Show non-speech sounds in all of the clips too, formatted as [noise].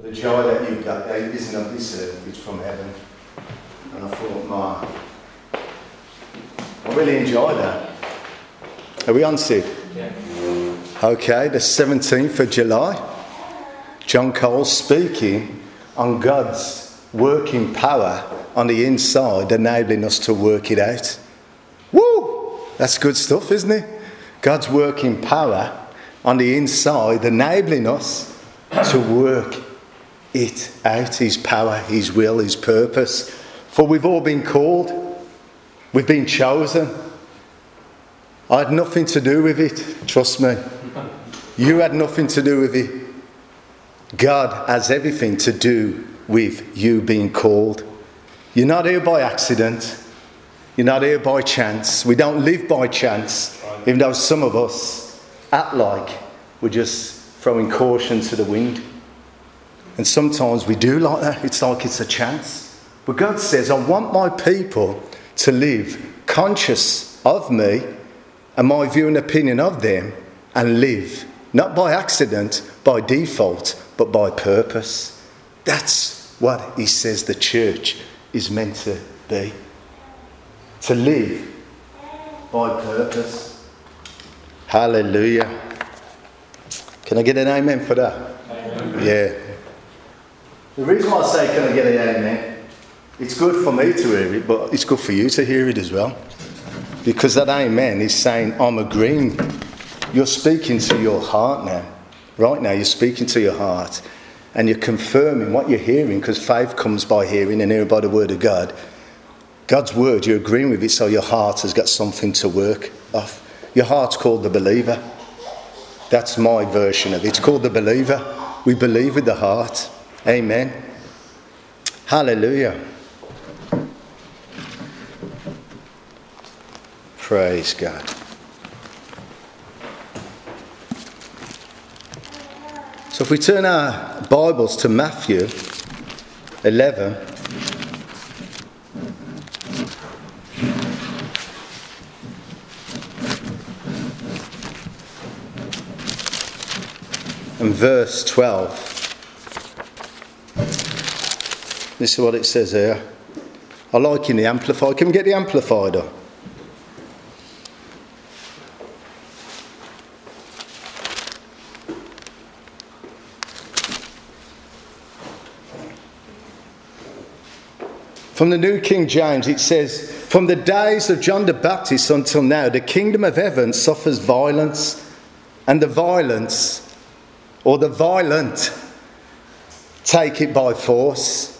But the joy that you've got there isn't of this earth, it's from heaven. And I thought, my, I really enjoy that. Are we on, Sid? Yeah. Okay, the 17th of July. John Cole speaking on God's working power on the inside, enabling us to work it out. Woo! That's good stuff, isn't it? God's working power on the inside, enabling us to work it out His power, His will, His purpose. For we've all been called, we've been chosen. I had nothing to do with it, trust me. You had nothing to do with it. God has everything to do with you being called. You're not here by accident. You're not here by chance. We don't live by chance, even though some of us act like we're just throwing caution to the wind. And sometimes we do like that. It's like it's a chance. But God says, I want my people to live conscious of me and my view and opinion of them and live, not by accident, by default, but by purpose. That's what He says the church is meant to be. To live by purpose. Hallelujah. Can I get an amen for that? Amen. Yeah. The reason why I say can I get an amen, it's good for me to hear it, but it's good for you to hear it as well. Because that amen is saying, I'm agreeing. You're speaking to your heart now. Right now, you're speaking to your heart and you're confirming what you're hearing because faith comes by hearing and hearing by the word of God. God's word, you're agreeing with it, so your heart has got something to work off. Your heart's called the believer. That's my version of it. It's called the believer. We believe with the heart. Amen. Hallelujah. Praise God. So if we turn our Bibles to Matthew 11. And verse 12. This is what it says here. I like in the Amplified. Can we get the Amplified up? From the New King James, it says, From the days of John the Baptist until now, the kingdom of heaven suffers violence, and the violence, or the violent, take it by force.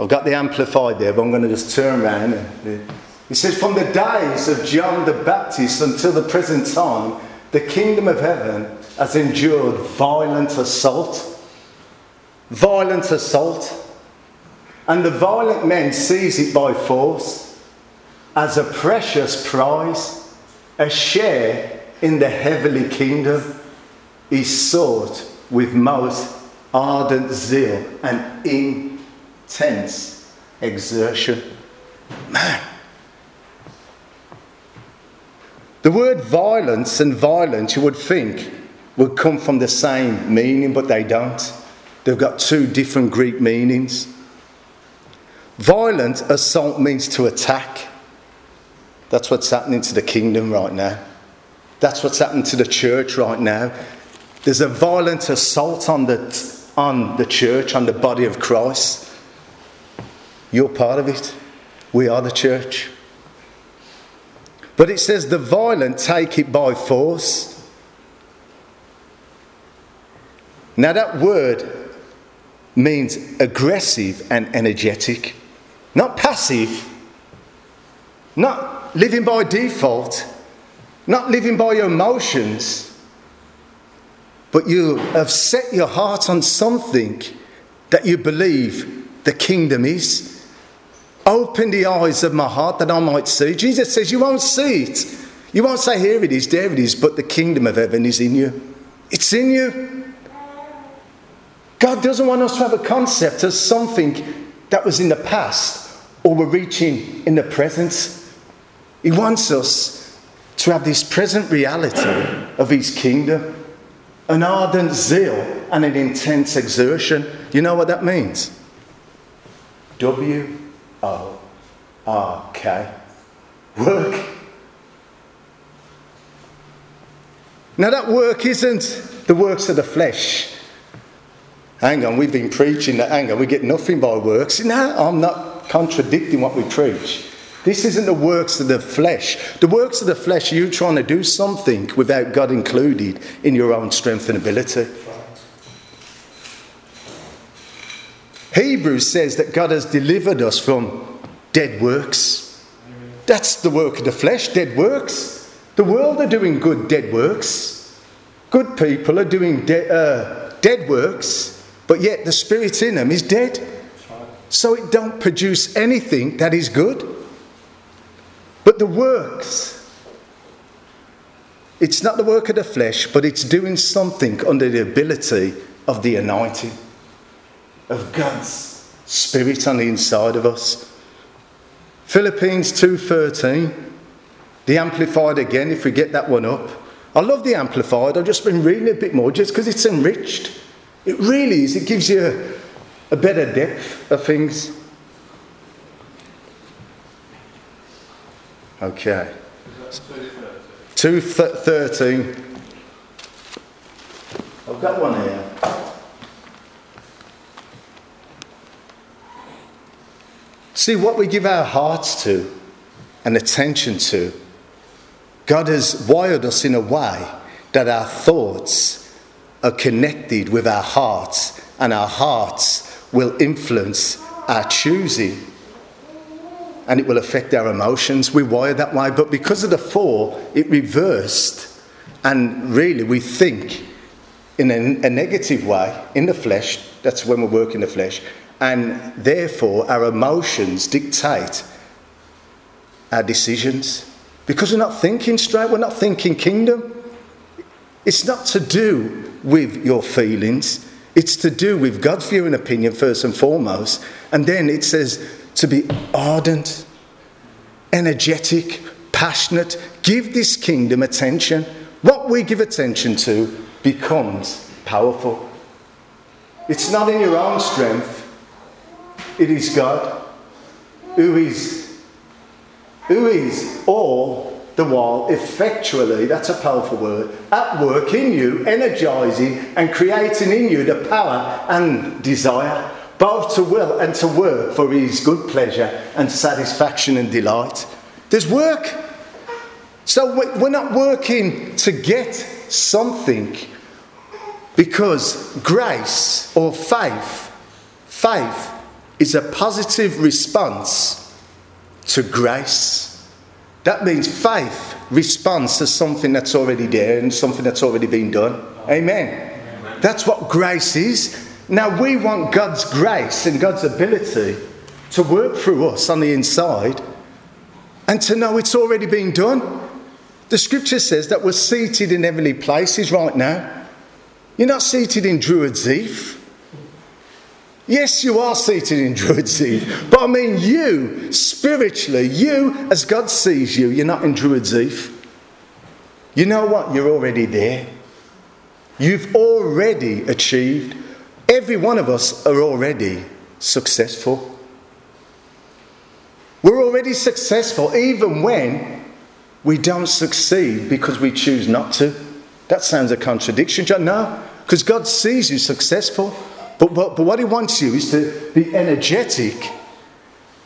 I've got the amplified there, but I'm going to just turn around. It says, From the days of John the Baptist until the present time, the kingdom of heaven has endured violent assault. Violent assault. And the violent man seize it by force as a precious prize, a share in the heavenly kingdom is sought with most ardent zeal and intense exertion. Man. The word violence and violence, you would think, would come from the same meaning, but they don't. They've got two different Greek meanings. Violent assault means to attack. That's what's happening to the kingdom right now. That's what's happening to the church right now. There's a violent assault on the, on the church, on the body of Christ. You're part of it. We are the church. But it says the violent take it by force. Now, that word means aggressive and energetic. Not passive, not living by default, not living by your emotions, but you have set your heart on something that you believe the kingdom is. Open the eyes of my heart that I might see. Jesus says, You won't see it. You won't say, Here it is, there it is, but the kingdom of heaven is in you. It's in you. God doesn't want us to have a concept of something that was in the past or we're reaching in the present. He wants us to have this present reality of His kingdom, an ardent zeal and an intense exertion. You know what that means? W O R K. Work. Now, that work isn't the works of the flesh. Hang on, we've been preaching that, hang on, we get nothing by works. No, I'm not contradicting what we preach. This isn't the works of the flesh. The works of the flesh, you trying to do something without God included in your own strength and ability. Hebrews says that God has delivered us from dead works. That's the work of the flesh, dead works. The world are doing good dead works. Good people are doing de- uh, dead works, but yet the spirit in them is dead. So it don't produce anything that is good. But the works, it's not the work of the flesh, but it's doing something under the ability of the anointing of God's spirit on the inside of us. Philippians 2:13 the Amplified again, if we get that one up. I love the Amplified. I've just been reading a bit more just because it's enriched. It really is. It gives you a, a better depth of things. Okay. 213. I've got one here. See, what we give our hearts to and attention to God has wired us in a way that our thoughts are connected with our hearts, and our hearts will influence our choosing and it will affect our emotions. We wire that way, but because of the fall, it reversed, and really we think in a, a negative way in the flesh. That's when we work in the flesh, and therefore our emotions dictate our decisions. Because we're not thinking straight, we're not thinking kingdom. It's not to do with your feelings, it's to do with God's view and opinion first and foremost. And then it says to be ardent, energetic, passionate, give this kingdom attention. What we give attention to becomes powerful. It's not in your own strength, it is God who is who is all the while effectually, that's a powerful word, at work in you, energizing and creating in you the power and desire, both to will and to work for his good pleasure and satisfaction and delight. There's work. So we're not working to get something because grace or faith, faith is a positive response to grace. That means faith responds to something that's already there and something that's already been done. Amen. Amen. That's what grace is. Now we want God's grace and God's ability to work through us on the inside and to know it's already been done. The scripture says that we're seated in heavenly places right now. You're not seated in Druid's Heath. Yes, you are seated in Druid's Heath, but I mean you, spiritually, you, as God sees you, you're not in Druid's Heath. You know what? You're already there. You've already achieved. Every one of us are already successful. We're already successful even when we don't succeed because we choose not to. That sounds a contradiction. John. No, because God sees you successful. But, but, but what he wants you is to be energetic.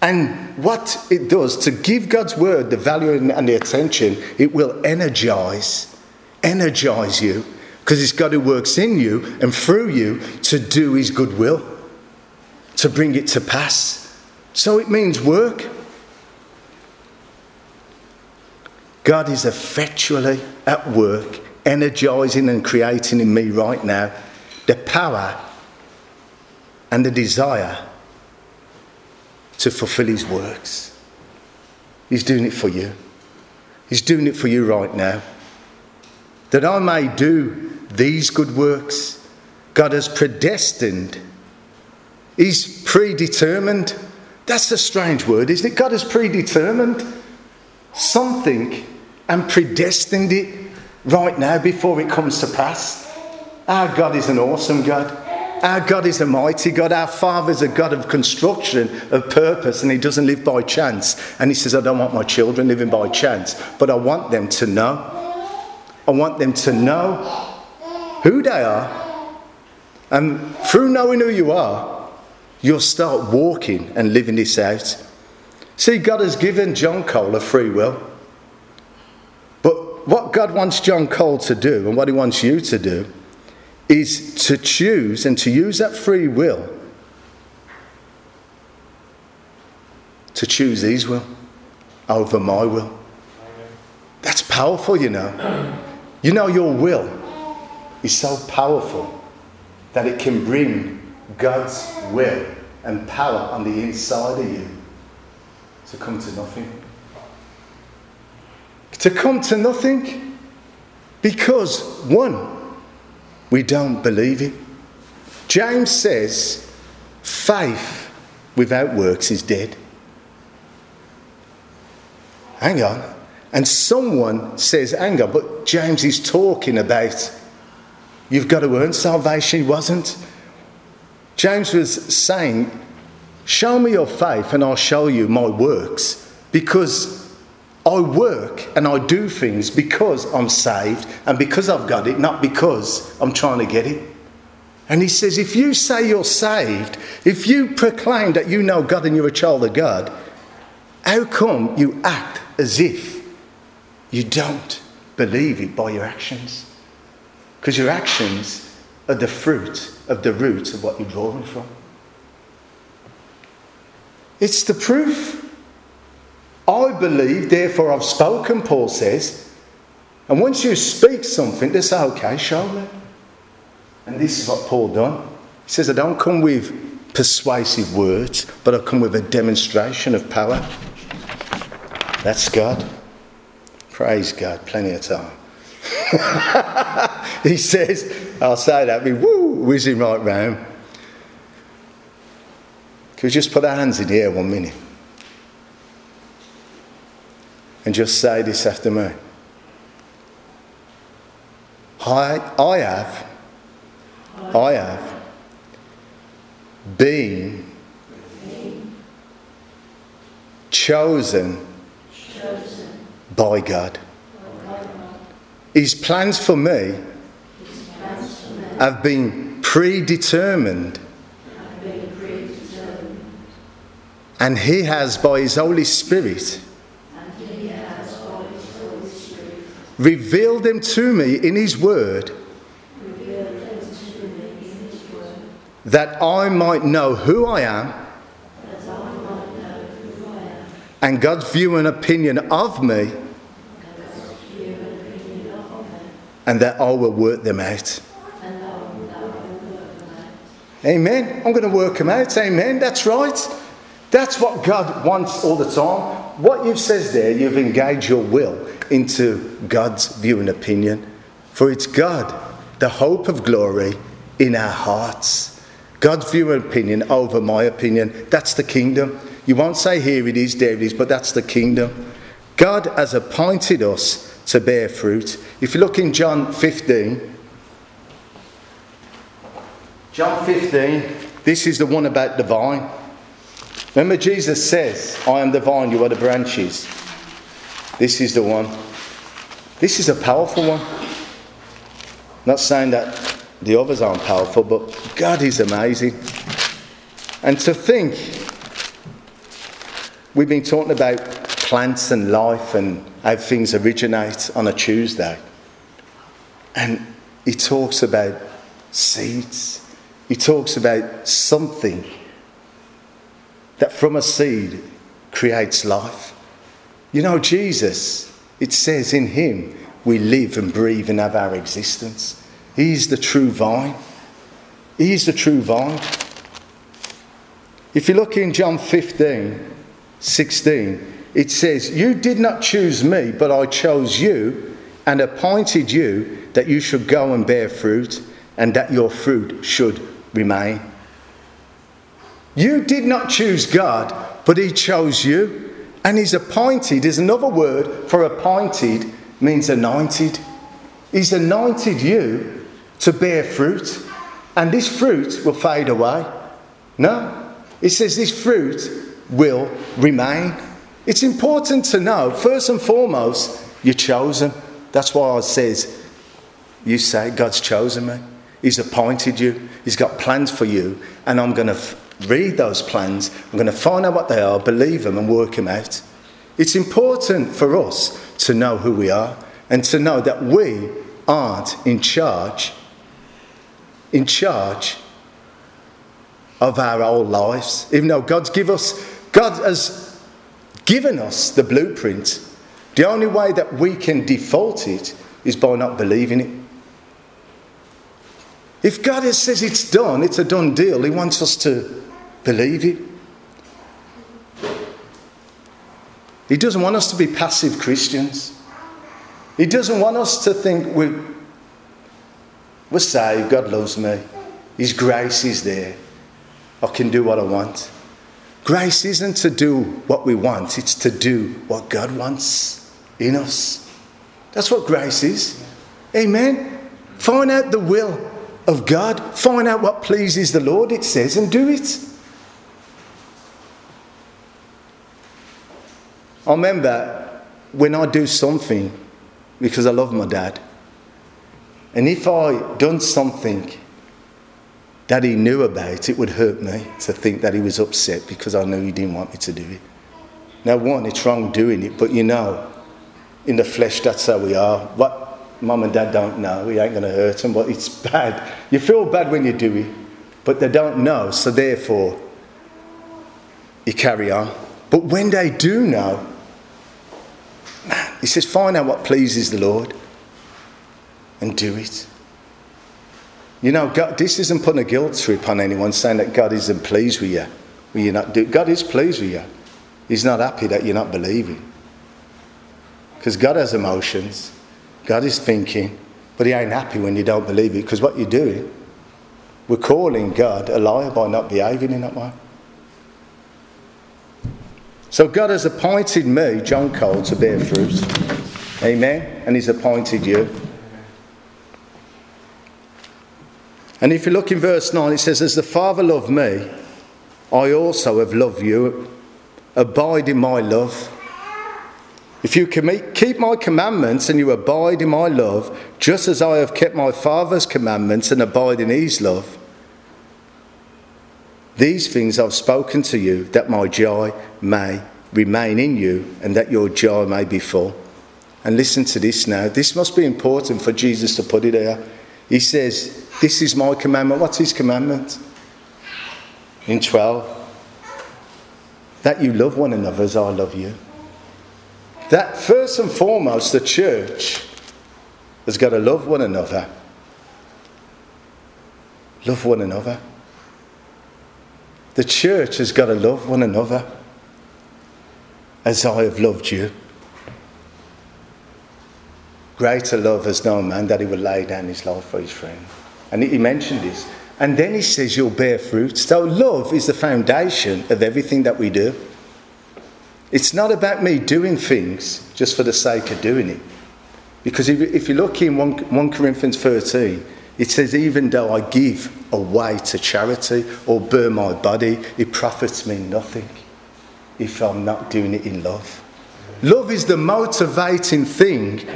And what it does, to give God's word the value and the attention, it will energize, energize you, because it's God who works in you and through you to do his good will, to bring it to pass. So it means work. God is effectually at work, energizing and creating in me right now the power and the desire to fulfill his works. He's doing it for you. He's doing it for you right now. That I may do these good works, God has predestined. He's predetermined. That's a strange word, isn't it? God has predetermined something and predestined it right now before it comes to pass. Our God is an awesome God. Our God is a mighty God. Our Father is a God of construction, of purpose, and He doesn't live by chance. And He says, I don't want my children living by chance, but I want them to know. I want them to know who they are. And through knowing who you are, you'll start walking and living this out. See, God has given John Cole a free will. But what God wants John Cole to do and what He wants you to do is to choose and to use that free will to choose His will over my will. That's powerful, you know. You know, your will is so powerful that it can bring God's will and power on the inside of you to come to nothing. To come to nothing because, one, we don't believe it. James says, faith without works is dead. Hang on. And someone says, hang on, but James is talking about you've got to earn salvation. He wasn't. James was saying, show me your faith and I'll show you my works because I work and I do things because I'm saved and because I've got it, not because I'm trying to get it. And he says, if you say you're saved, if you proclaim that you know God and you're a child of God, how come you act as if you don't believe it by your actions? Because your actions are the fruit of the root of what you're drawing from. It's the proof. I believe, therefore I've spoken, Paul says. And once you speak something, they say, okay, show me. And this is what Paul done. He says, I don't come with persuasive words, but I come with a demonstration of power. That's God. Praise God, plenty of time. [laughs] he says, I'll say that, be woo, whizzing right round. Can we just put our hands in the air one minute? And just say this after me. I, I have, I have been chosen by God. His plans for me have been predetermined. And He has, by His Holy Spirit, revealed them to me in His Word, that I might know who I am, and God's view and opinion of me, and that I will work them out. Amen. I'm going to work them out. Amen. That's right. That's what God wants all the time. What you've says there, you've engaged your will into God's view and opinion. For it's God, the hope of glory in our hearts. God's view and opinion over my opinion. That's the kingdom. You won't say here it is, there it is, but that's the kingdom. God has appointed us to bear fruit. If you look in John 15, John 15, this is the one about the vine. Remember, Jesus says, I am the vine, you are the branches. This is the one. This is a powerful one. Not saying that the others aren't powerful, but God is amazing. And to think, we've been talking about plants and life and how things originate on a Tuesday. And he talks about seeds. He talks about something that from a seed creates life. You know, Jesus, it says in him we live and breathe and have our existence. He's the true vine. He's the true vine. If you look in John 15, 16, it says, You did not choose me, but I chose you and appointed you that you should go and bear fruit and that your fruit should remain. You did not choose God, but He chose you. And he's appointed is another word for appointed means anointed. He's anointed you to bear fruit, and this fruit will fade away. No, it says this fruit will remain. It's important to know, first and foremost, you're chosen. That's why it says, you say, God's chosen me. He's appointed you. He's got plans for you. And I'm going to read those plans. I'm going to find out what they are, believe them, and work them out. It's important for us to know who we are and to know that we aren't in charge, in charge of our whole lives. Even though God's give us, God has given us the blueprint. The only way that we can default it is by not believing it. If God says it's done, it's a done deal, He wants us to believe it. He doesn't want us to be passive Christians. He doesn't want us to think we're, we're saved, God loves me, His grace is there, I can do what I want. Grace isn't to do what we want, it's to do what God wants in us. That's what grace is. Amen. Find out the will of God, find out what pleases the Lord, it says, and do it. I remember when I do something because I love my dad, and if I done something that he knew about, it would hurt me to think that he was upset because I knew he didn't want me to do it. Now, one, it's wrong doing it, but you know, in the flesh, that's how we are. What mum and dad don't know, we ain't going to hurt them, but it's [laughs] bad. You feel bad when you do it, but they don't know, so therefore, you carry on. But when they do know, he says, find out what pleases the Lord and do it. You know, God, this isn't putting a guilt trip on anyone saying that God isn't pleased with you. You're not do, God is pleased with you. He's not happy that you're not believing. Because God has emotions, God is thinking, but He ain't happy when you don't believe it. Because what you're doing, we're calling God a liar by not behaving in that way. So God has appointed me, John Cole, to bear fruit. Amen. And He's appointed you. And if you look in verse 9, it says, As the Father loved me, I also have loved you. Abide in my love. If you keep my commandments and you abide in my love, just as I have kept my Father's commandments and abide in his love, these things I've spoken to you, that my joy may remain in you and that your joy may be full. And listen to this now. This must be important for Jesus to put it there. He says, This is my commandment. What's his commandment? In 12, that you love one another as I love you. That first and foremost, the church has got to love one another. Love one another. The church has got to love one another as I have loved you. Greater love has no man that he would lay down his life for his friend. And he mentioned this. And then he says, You'll bear fruit. So, love is the foundation of everything that we do. It's not about me doing things just for the sake of doing it. Because if, if you look in 1, 1 Corinthians 13, it says, Even though I give away to charity or burn my body, it profits me nothing if I'm not doing it in love. Love is the motivating thing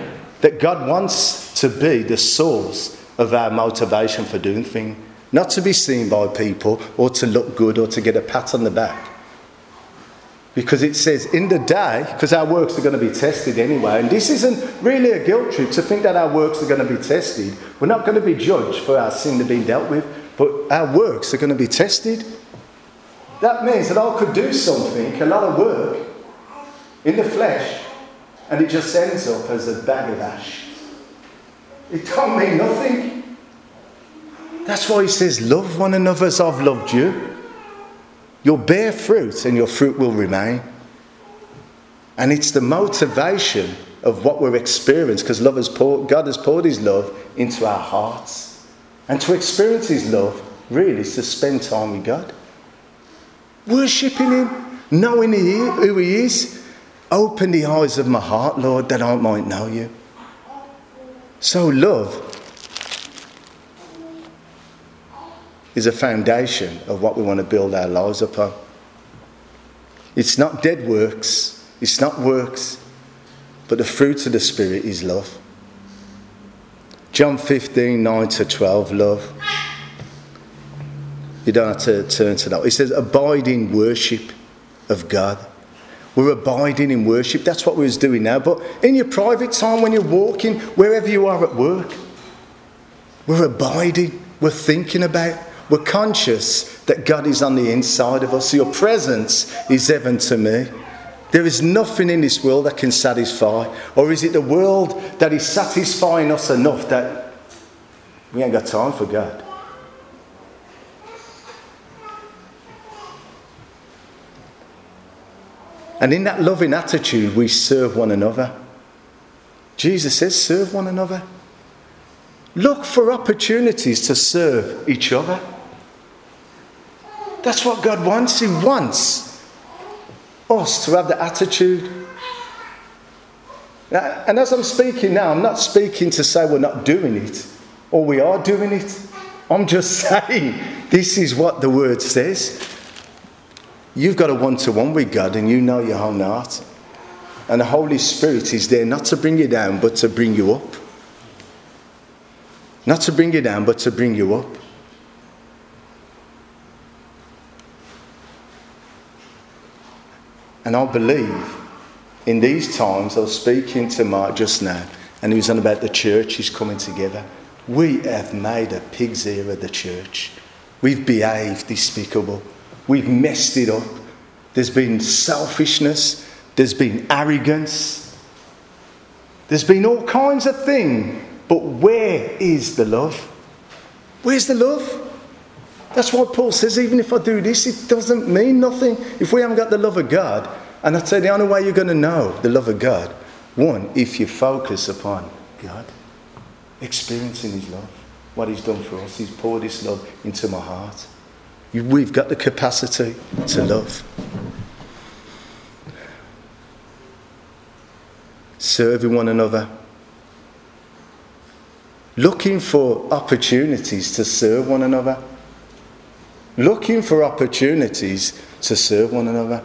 that God wants to be the source of our motivation for doing things. Not to be seen by people or to look good or to get a pat on the back because it says in the day, because our works are going to be tested anyway, and this isn't really a guilt trip to think that our works are going to be tested. We're not going to be judged for our sin to be dealt with, but our works are going to be tested. That means that I could do something, a lot of work, in the flesh, and it just ends up as a bag of ash. It don't mean nothing. That's why he says, Love one another as I've loved you. You'll bear fruit and your fruit will remain. And it's the motivation of what we're experiencing because love has poured, God has poured His love into our hearts. And to experience His love really is to spend time with God. Worshipping Him, knowing who He is. Open the eyes of my heart, Lord, that I might know you. So, love is a foundation of what we want to build our lives upon. It's not dead works, it's not works, but the fruit of the Spirit is love. John 15, 9 to 12, love. You don't have to turn to that. It says, abide in worship of God. We're abiding in worship. That's what we're doing now. But in your private time, when you're walking, wherever you are at work, we're abiding. We're thinking about. We're conscious that God is on the inside of us. Your presence is heaven to me. There is nothing in this world that can satisfy. Or is it the world that is satisfying us enough that we ain't got time for God? And in that loving attitude, we serve one another. Jesus says, serve one another. Look for opportunities to serve each other. That's what God wants. He wants us to have the attitude. And as I'm speaking now, I'm not speaking to say we're not doing it or we are doing it. I'm just [laughs] saying this is what the word says. You've got a one to one with God and you know your own heart. And the Holy Spirit is there not to bring you down, but to bring you up. Not to bring you down, but to bring you up. And I believe in these times, I was speaking to Mark just now, and he was on about the church is coming together. We have made a pig's ear of the church. We've behaved despicable. We've messed it up. There's been selfishness, there's been arrogance, there's been all kinds of things. But where is the love? Where's the love? That's why Paul says, even if I do this, it doesn't mean nothing. If we haven't got the love of God, and I tell you, the only way you're going to know the love of God, one, if you focus upon God, experiencing His love, what He's done for us, He's poured His love into my heart. We've got the capacity to love. Serving one another. Looking for opportunities to serve one another. Looking for opportunities to serve one another.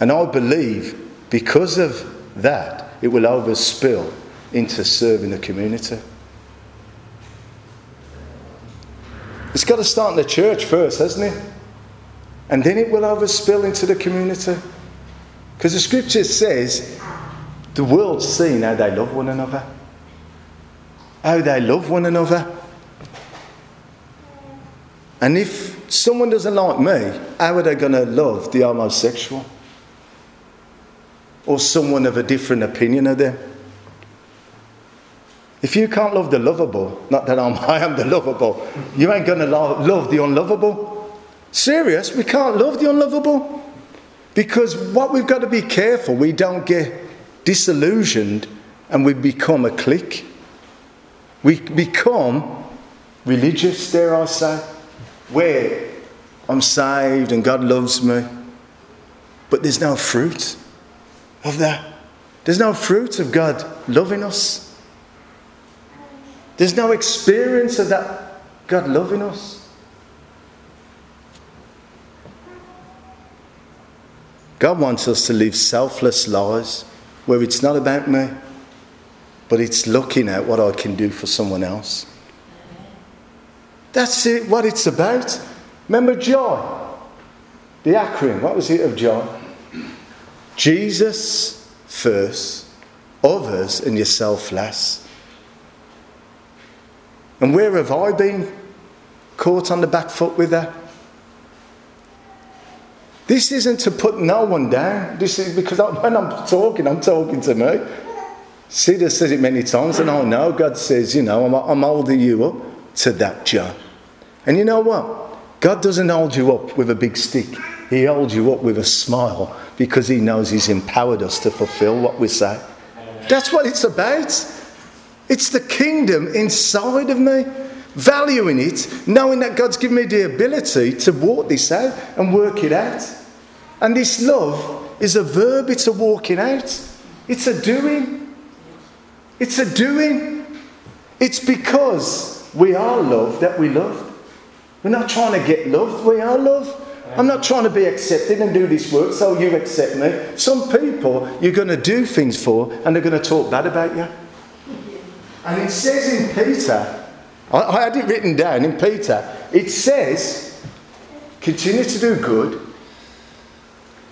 And I believe because of that, it will overspill into serving the community. It's got to start in the church first, hasn't it? And then it will overspill into the community. Because the scripture says the world's seen how they love one another. How they love one another. And if someone doesn't like me, how are they going to love the homosexual? Or someone of a different opinion of them? If you can't love the lovable, not that I'm, [laughs] I am the lovable, you ain't going to love the unlovable. Serious, we can't love the unlovable. Because what we've got to be careful, we don't get disillusioned and we become a clique. We become religious, dare I say, where I'm saved and God loves me. But there's no fruit of that. There's no fruit of God loving us. There's no experience of that God loving us. God wants us to live selfless lives where it's not about me, but it's looking at what I can do for someone else. That's it, what it's about. Remember John, the acronym, what was it of John? Jesus first, others, and yourself last. And where have I been caught on the back foot with that? This isn't to put no one down. This is because when I'm talking, I'm talking to me. Cedar says it many times, and I know God says, you know, I'm, I'm holding you up to that, John. And you know what? God doesn't hold you up with a big stick. He holds you up with a smile because He knows He's empowered us to fulfill what we say. That's what it's about. It's the kingdom inside of me, valuing it, knowing that God's given me the ability to walk this out and work it out. And this love is a verb, it's a walking out, it's a doing. It's a doing. It's because we are loved that we love. We're not trying to get loved, we are loved. I'm not trying to be accepted and do this work so you accept me. Some people you're going to do things for and they're going to talk bad about you. And it says in Peter, I, I had it written down in Peter, it says, continue to do good,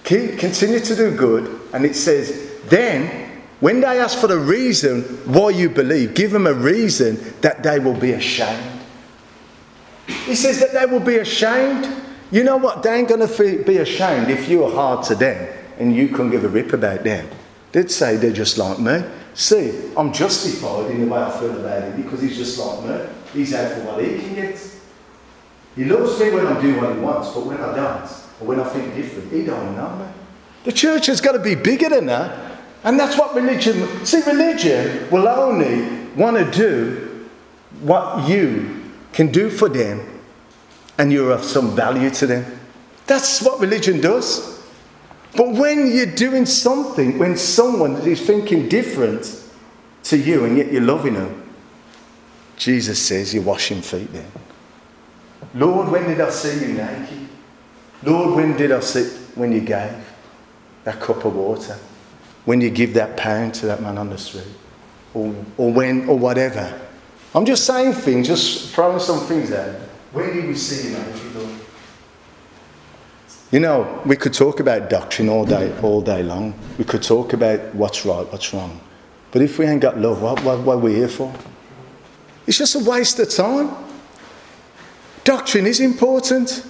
keep, continue to do good, and it says, then when they ask for the reason why you believe, give them a reason that they will be ashamed. He says that they will be ashamed. You know what? They ain't going to be ashamed if you are hard to them and you can give a rip about them. They'd say they're just like me. See, I'm justified in the way I feel about him because he's just like me. He's out for what he can get. He loves me when I do what he wants, but when I don't, or when I think different, he don't know me. The church has got to be bigger than that. And that's what religion, see, religion will only want to do what you can do for them and you're of some value to them. That's what religion does. But when you're doing something, when someone is thinking different to you and yet you're loving them, Jesus says you're washing feet then. Lord, when did I see you naked? Lord, when did I see when you gave that cup of water? When you give that pound to that man on the street? Or, or when, or whatever. I'm just saying things, just throwing some things out. Where did we see you Lord? You know, we could talk about doctrine all day, all day long. We could talk about what's right, what's wrong. But if we ain't got love, what, what, what are we here for? It's just a waste of time. Doctrine is important.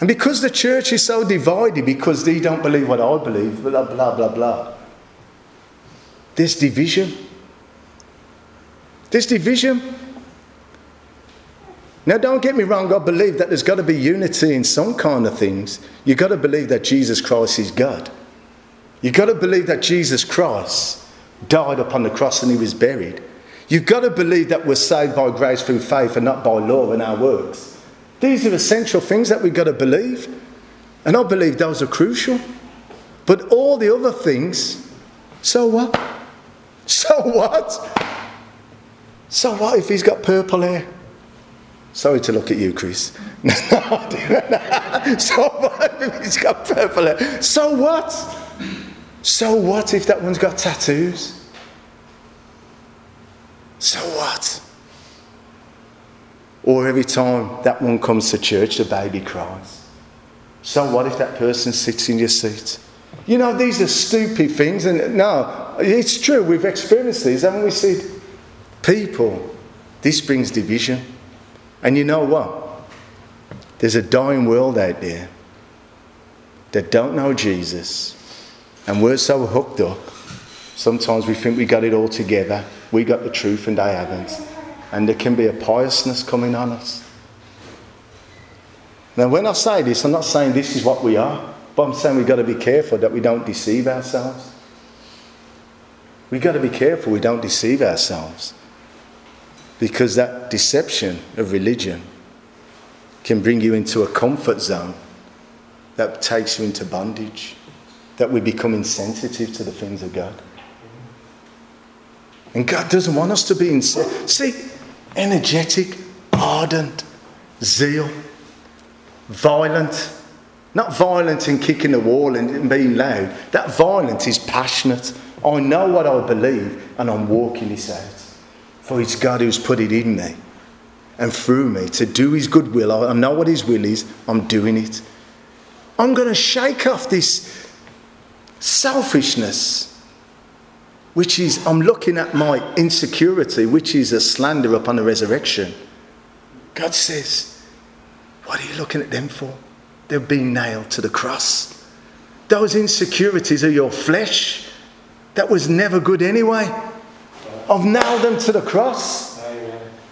And because the church is so divided, because they don't believe what I believe, blah, blah, blah, blah, there's division. There's division. Now, don't get me wrong, I believe that there's got to be unity in some kind of things. You've got to believe that Jesus Christ is God. You've got to believe that Jesus Christ died upon the cross and he was buried. You've got to believe that we're saved by grace through faith and not by law and our works. These are essential things that we've got to believe. And I believe those are crucial. But all the other things, so what? [laughs] So what? So what if he's got purple hair? Sorry to look at you, Chris. [laughs] [laughs] so what if he's got purple hair? So what? So what if that one's got tattoos? So what? Or every time that one comes to church, the baby cries. So what if that person sits in your seat? You know, these are stupid things, and no, it's true, we've experienced these, haven't we? Said, people, this brings division. And you know what? There's a dying world out there that don't know Jesus, and we're so hooked up. Sometimes we think we got it all together. We got the truth, and they haven't. And there can be a piousness coming on us. Now, when I say this, I'm not saying this is what we are, but I'm saying we've got to be careful that we don't deceive ourselves. We've got to be careful we don't deceive ourselves. Because that deception of religion can bring you into a comfort zone that takes you into bondage, that we become insensitive to the things of God. And God doesn't want us to be insensitive. See, energetic, ardent, zeal, violent. Not violent in kicking the wall and being loud. That violence is passionate. I know what I believe and I'm walking this out. For it's God who's put it in me and through me to do His good will. I know what His will is, I'm doing it. I'm going to shake off this selfishness, which is, I'm looking at my insecurity, which is a slander upon the resurrection. God says, What are you looking at them for? They're being nailed to the cross. Those insecurities are your flesh. That was never good anyway. I've nailed them to the cross.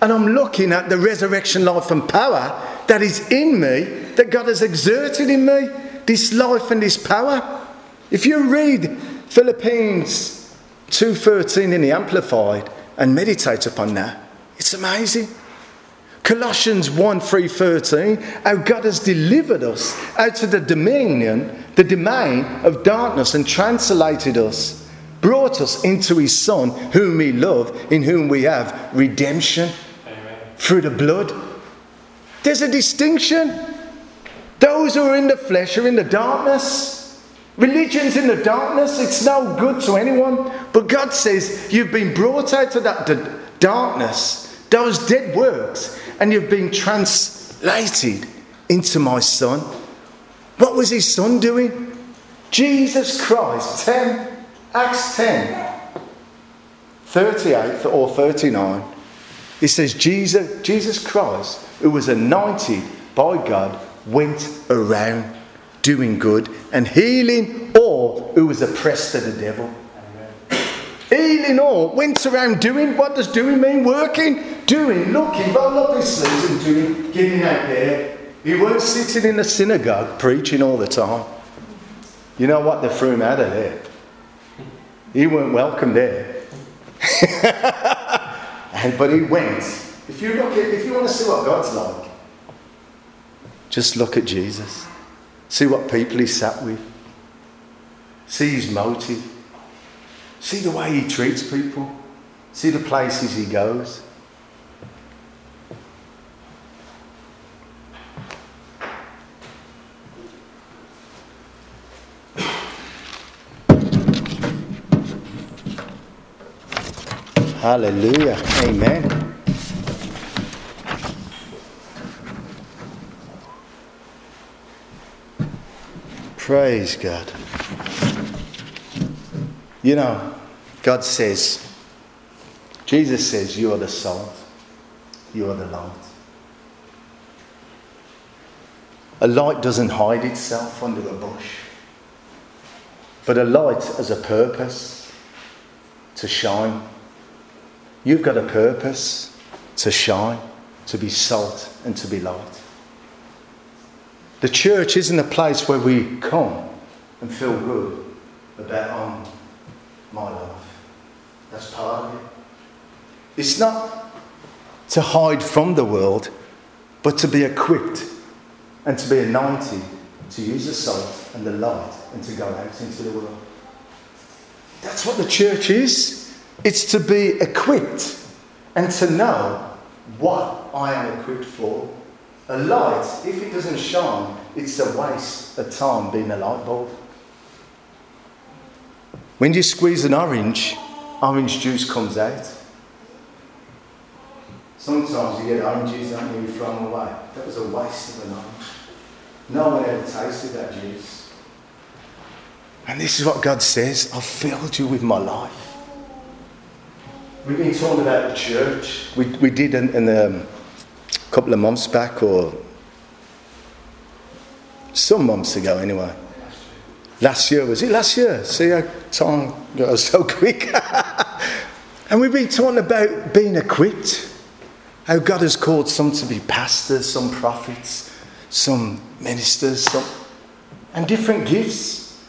And I'm looking at the resurrection life and power that is in me, that God has exerted in me, this life and this power. If you read Philippians 2:13 in the Amplified and meditate upon that, it's amazing. Colossians 1 3 13, how God has delivered us out of the dominion, the domain of darkness and translated us brought us into his Son, whom we love, in whom we have redemption Amen. through the blood. There's a distinction. Those who are in the flesh are in the darkness. Religion's in the darkness. It's no good to anyone. But God says you've been brought out of that d- darkness, those dead works, and you've been translated into my Son. What was his Son doing? Jesus Christ, 10, Acts 10, 38 or 39. It says Jesus, Jesus Christ, who was anointed by God, went around doing good and healing all who was oppressed of the devil. Healing all, went around doing. What does doing mean? Working, doing, looking, roll up his sleeves and doing, getting out there. He weren't sitting in the synagogue preaching all the time. You know what? They threw him out of there. He weren't welcome there. [laughs] and, but he went. If you look at, if you want to see what God's like, just look at Jesus. See what people he sat with. See his motive. See the way he treats people. See the places he goes. Hallelujah. Amen. Praise God. You know, God says, Jesus says, You are the salt, you are the light. A light doesn't hide itself under a bush, but a light has a purpose to shine. You've got a purpose to shine, to be salt, and to be light. The church isn't a place where we come and feel good about um, my life. That's part of it. It's not to hide from the world, but to be equipped and to be anointed to use the salt and the light and to go out into the world. That's what the church is. It's to be equipped and to know what I am equipped for. A light, if it doesn't shine, it's a waste of time being a light bulb. When you squeeze an orange, orange juice comes out. Sometimes you get oranges and you throw them away. That was a waste of an orange. No one ever tasted that juice. And this is what God says I've filled you with my life. We've been talking about the church. We, we did in, in um, a couple of months back, or some months ago anyway. Last year, was it last year? See how time goes so quick. [laughs] and we've been talking about being equipped. How God has called some to be pastors, some prophets, some ministers, some, and different gifts.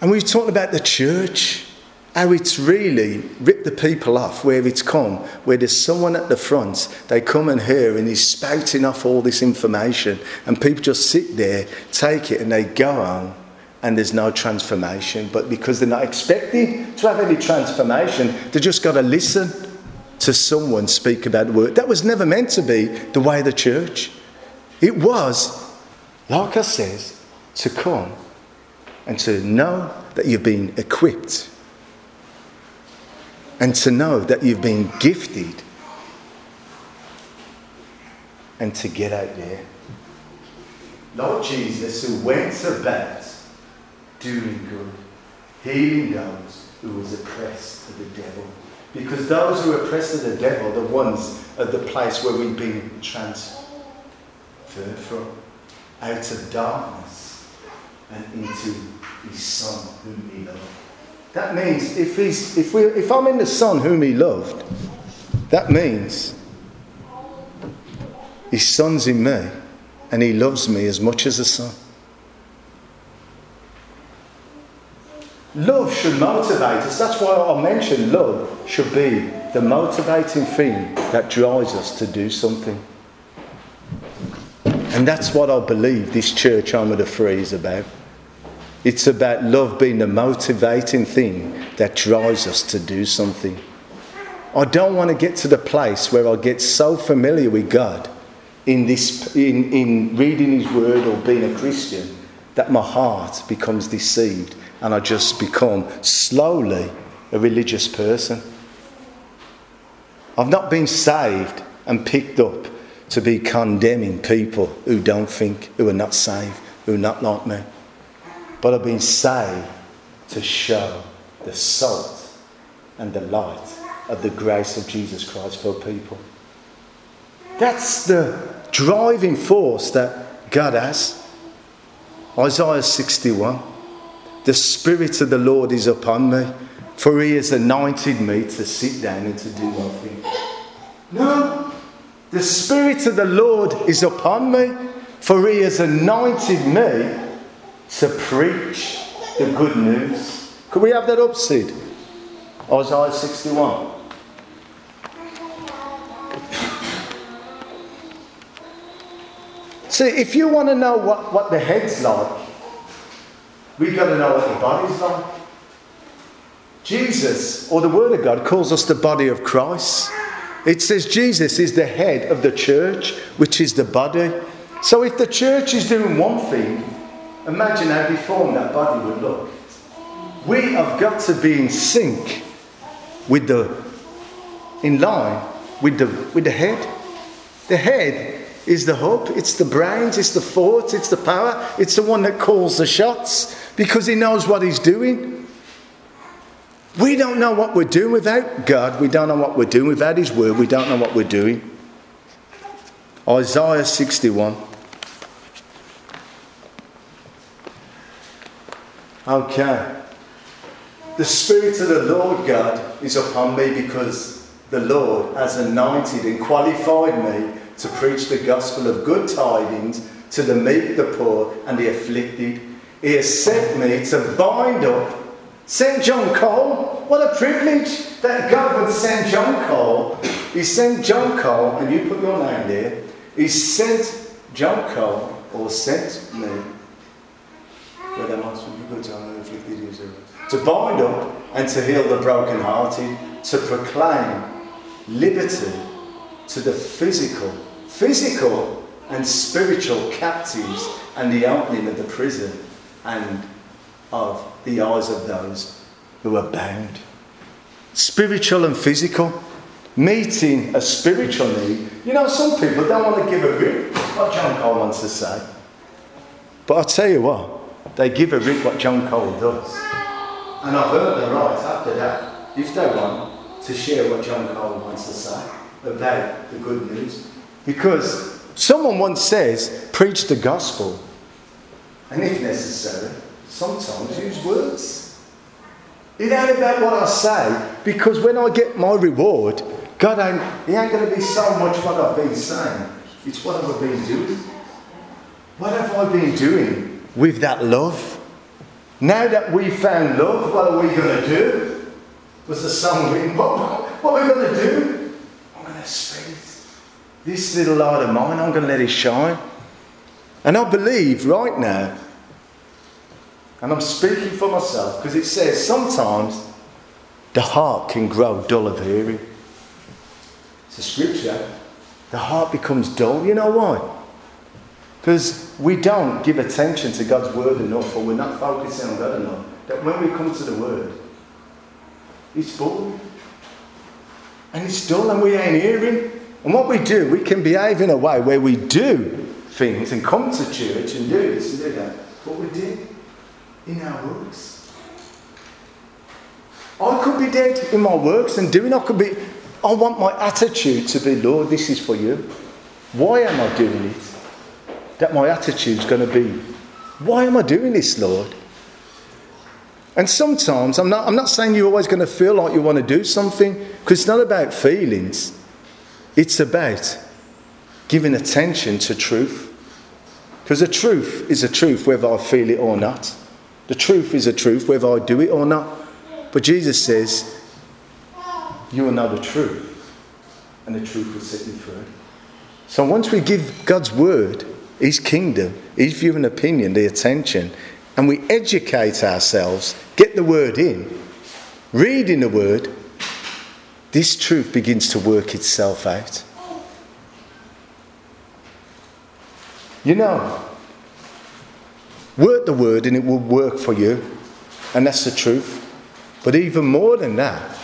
And we've talked about the church how it's really ripped the people off where it's come, where there's someone at the front, they come and hear and he's spouting off all this information, and people just sit there, take it, and they go on, and there's no transformation. But because they're not expecting to have any transformation, they just got to listen to someone speak about the word. That was never meant to be the way of the church. It was, like I says, to come and to know that you've been equipped and to know that you've been gifted and to get out there. Lord Jesus, who went about doing good, healing those who was oppressed of the devil. Because those who are oppressed of the devil the ones at the place where we've been transferred from, out of darkness and into his Son whom he loved. That means if, he's, if, we, if I'm in the Son whom he loved, that means his Son's in me and he loves me as much as the Son. Love should motivate us. That's why I mentioned love should be the motivating thing that drives us to do something. And that's what I believe this church Home of the Free is about. It's about love being the motivating thing that drives us to do something. I don't want to get to the place where I get so familiar with God in, this, in, in reading His Word or being a Christian that my heart becomes deceived and I just become slowly a religious person. I've not been saved and picked up to be condemning people who don't think, who are not saved, who are not like me. But I've been saved to show the salt and the light of the grace of Jesus Christ for people. That's the driving force that God has. Isaiah 61 The Spirit of the Lord is upon me, for he has anointed me to sit down and to do nothing. No, the Spirit of the Lord is upon me, for he has anointed me to preach the good news. Could we have that up, Sid? Isaiah 61. See, if you want to know what, what the head's like, we've got to know what the body's like. Jesus, or the Word of God, calls us the body of Christ. It says Jesus is the head of the church, which is the body. So if the church is doing one thing, imagine how deformed that body would look. We have got to be in sync with the, in line with the, with the head. The head is the hub, it's the brains, it's the thoughts, it's the power, it's the one that calls the shots because he knows what he's doing. We don't know what we're doing without God. We don't know what we're doing without His Word. We don't know what we're doing. Isaiah 61. Okay. The Spirit of the Lord God is upon me because the Lord has anointed and qualified me to preach the gospel of good tidings to the meek, the poor, and the afflicted. He has sent me to bind up sent John Cole. What a privilege that God would send John Cole. He sent John Cole, and you put your name there. He sent John Cole, or sent me, to bind up and to heal the brokenhearted, to proclaim liberty to the physical, physical and spiritual captives, and the opening of the prison and of the eyes of those who are bound. Spiritual and physical, meeting a spiritual need. You know, some people don't want to give a rip what John Cole wants to say. But I'll tell you what, they give a rip what John Cole does. And I've earned the right after that, if they want, to share what John Cole wants to say about the good news. Because someone once says, preach the gospel, and if necessary, sometimes use words. It ain't about what I say, because when I get my reward, God ain't, He ain't going to be so much what I've been saying. It's what I've been doing? What have I been doing with that love? Now that we've found love, what are we going to do? Was the song written? What, what are we going to do? I'm going to Spirit. This little light of mine, I'm going to let it shine. And I believe right now, and I'm speaking for myself, because it says sometimes the heart can grow dull of hearing. It's a scripture. The heart becomes dull. You know why? Because we don't give attention to God's word enough, or we're not focusing on God enough. That when we come to the word, it's boring and it's dull and we ain't hearing. And what we do, we can behave in a way where we do things and come to church and do this and do that. What we did in our works. I could be dead in my works and doing, I could be, I want my attitude to be, Lord, this is for you. Why am I doing it? That my attitude's going to be, why am I doing this, Lord? And sometimes, I'm not, I'm not saying you're always going to feel like you want to do something, because it's not about feelings. It's about giving attention to truth. Because the truth is a truth whether I feel it or not. The truth is a truth whether I do it or not. But Jesus says, You will know the truth, and the truth will set you free. So once we give God's word, His kingdom, His view and opinion, the attention, and we educate ourselves, get the word in, reading the word, this truth begins to work itself out. You know, work the word and it will work for you. And that's the truth. But even more than that,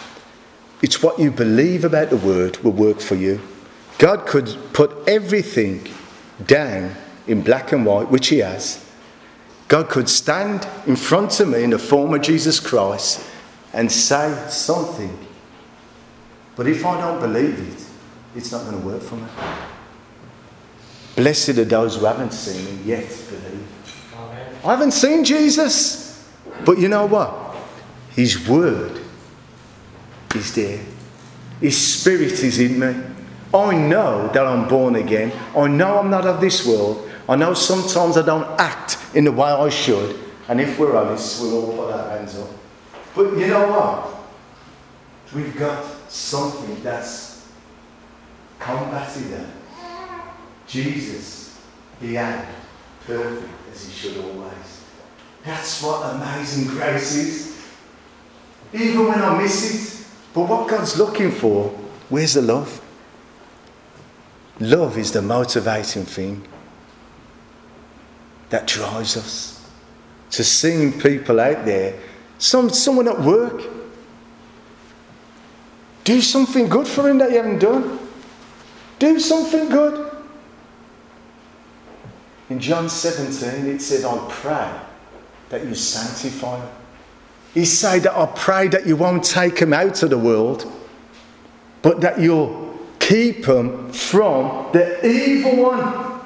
it's what you believe about the word will work for you. God could put everything down in black and white, which He has. God could stand in front of me in the form of Jesus Christ and say something. But if I don't believe it, it's not going to work for me. Blessed are those who haven't seen him yet believe. Amen. I haven't seen Jesus, but you know what? His word is there. His spirit is in me. I know that I'm born again. I know I'm not of this world. I know sometimes I don't act in the way I should. And if we're honest, we'll all put our hands up. But you know what? We've got something that's combated that. Jesus, acted perfect as he should always. That's what amazing grace is. Even when I miss it. But what God's looking for, where's the love? Love is the motivating thing that drives us to seeing people out there, some, someone at work, do something good for him that you haven't done. Do something good. In John 17, it said, I pray that you sanctify them. He said that I pray that you won't take them out of the world, but that you'll keep them from the evil one.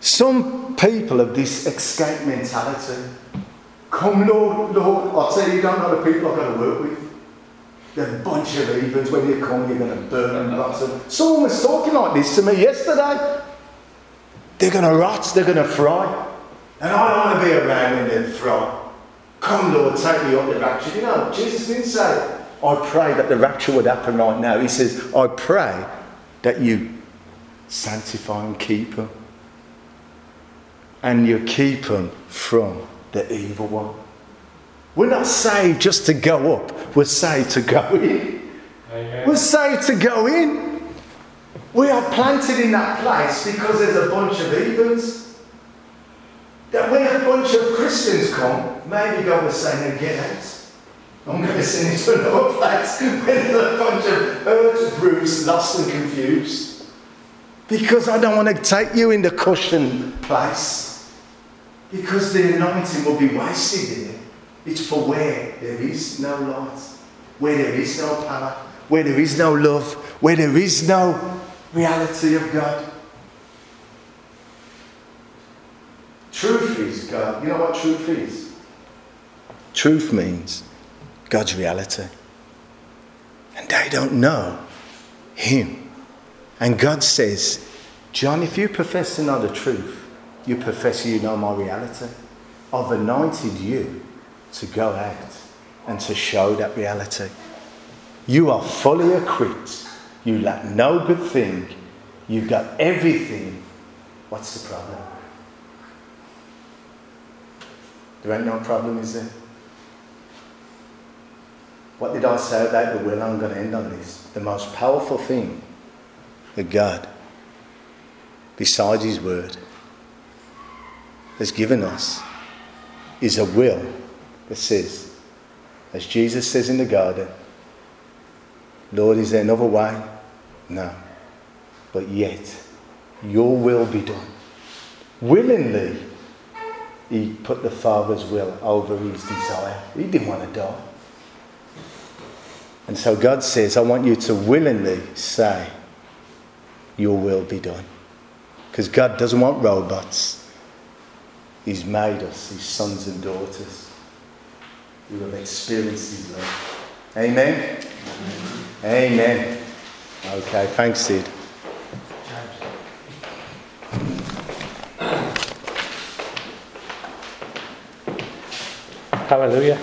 Some people of this escape mentality. Come, Lord, Lord. I'll tell you, you don't know the people I've got to work with. They're a bunch of evils. When you come, you're going to burn and rot them. Someone was talking like this to me yesterday. They're going to rot, they're going to fry. And I don't want to be around when they fry. Come, Lord, take me up the rapture. You know, Jesus didn't say, I pray that the rapture would happen right now. He says, I pray that you sanctify and keep them. And you keep them from the evil one. We're not saved just to go up, we're saved to go in. Amen. We're saved to go in. We are planted in that place because there's a bunch of heathens. That when a bunch of Christians come, maybe God was saying, no, get out. I'm going to send you to another place where there's a bunch of hurt, bruised, lost and confused. Because I don't want to take you in the cushion place. Because the anointing will be wasted there. It's for where there is no light, where there is no power, where there is no love, where there is no reality of God. Truth is God. You know what truth is? Truth means God's reality. And they don't know Him. And God says, John, if you profess to know the truth, you profess you know my reality. I've anointed you to go out and to show that reality. You are fully equipped. You lack no good thing. You've got everything. What's the problem? There ain't no problem, is there? What did I say about the will? I'm going to end on this. The most powerful thing that God, besides His Word, has given us is a will that says, as Jesus says in the garden, Lord, is there another way? No. But yet, your will be done. Willingly, he put the Father's will over his desire. He didn't want to die. And so God says, I want you to willingly say, Your will be done. Because God doesn't want robots. He's made us his sons and daughters who have experienced his love. Amen? Amen. Amen. Okay, thanks, Sid. Hallelujah.